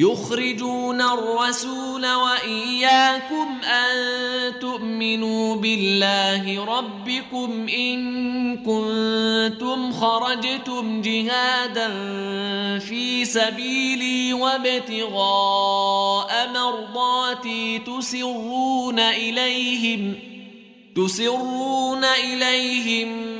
يخرجون الرسول وإياكم أن تؤمنوا بالله ربكم إن كنتم خرجتم جهادا في سبيلي وابتغاء مرضاتي تسرون إليهم تسرون إليهم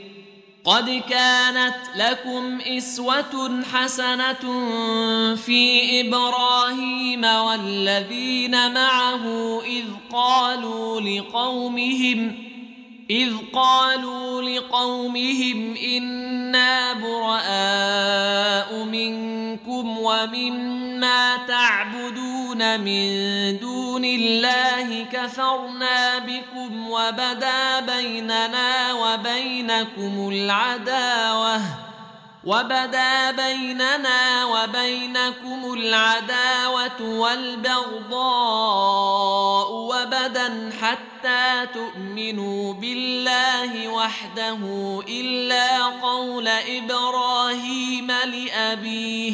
قد كانت لكم إسوة حسنة في إبراهيم والذين معه إذ قالوا لقومهم إذ قالوا لقومهم إنا براء منكم ومما تعبدون من دون الله كفرنا بكم وبدا بيننا وبينكم العداوة وبدا بيننا وبينكم العداوة والبغضاء وبدا حتى تؤمنوا بالله وحده إلا قول إبراهيم لأبيه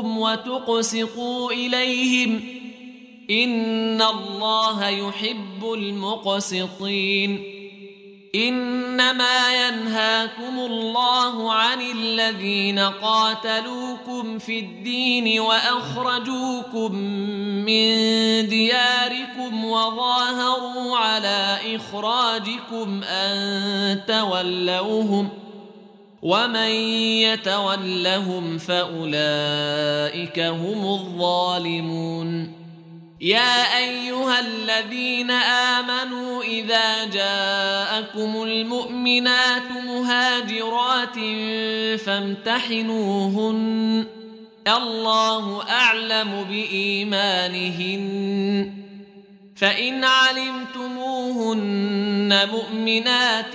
تبروهم وتقسطوا إليهم إن الله يحب المقسطين إنما ينهاكم الله عن الذين قاتلوكم في الدين وأخرجوكم من دياركم وظاهروا على إخراجكم أن تولوهم ومن يتولهم فاولئك هم الظالمون يا ايها الذين امنوا اذا جاءكم المؤمنات مهاجرات فامتحنوهن الله اعلم بايمانهن فان علمتموهن مؤمنات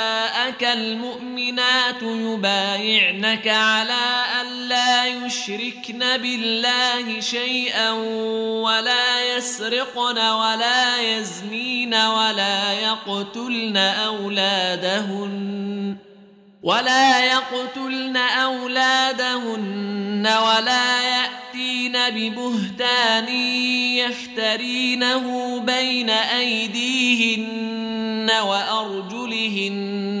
المؤمنات يبايعنك على الا يشركن بالله شيئا ولا يسرقن ولا يزنين ولا يقتلن أولادهن ولا يقتلن أولادهن ولا يأتين ببهتان يفترينه بين أيديهن وأرجلهن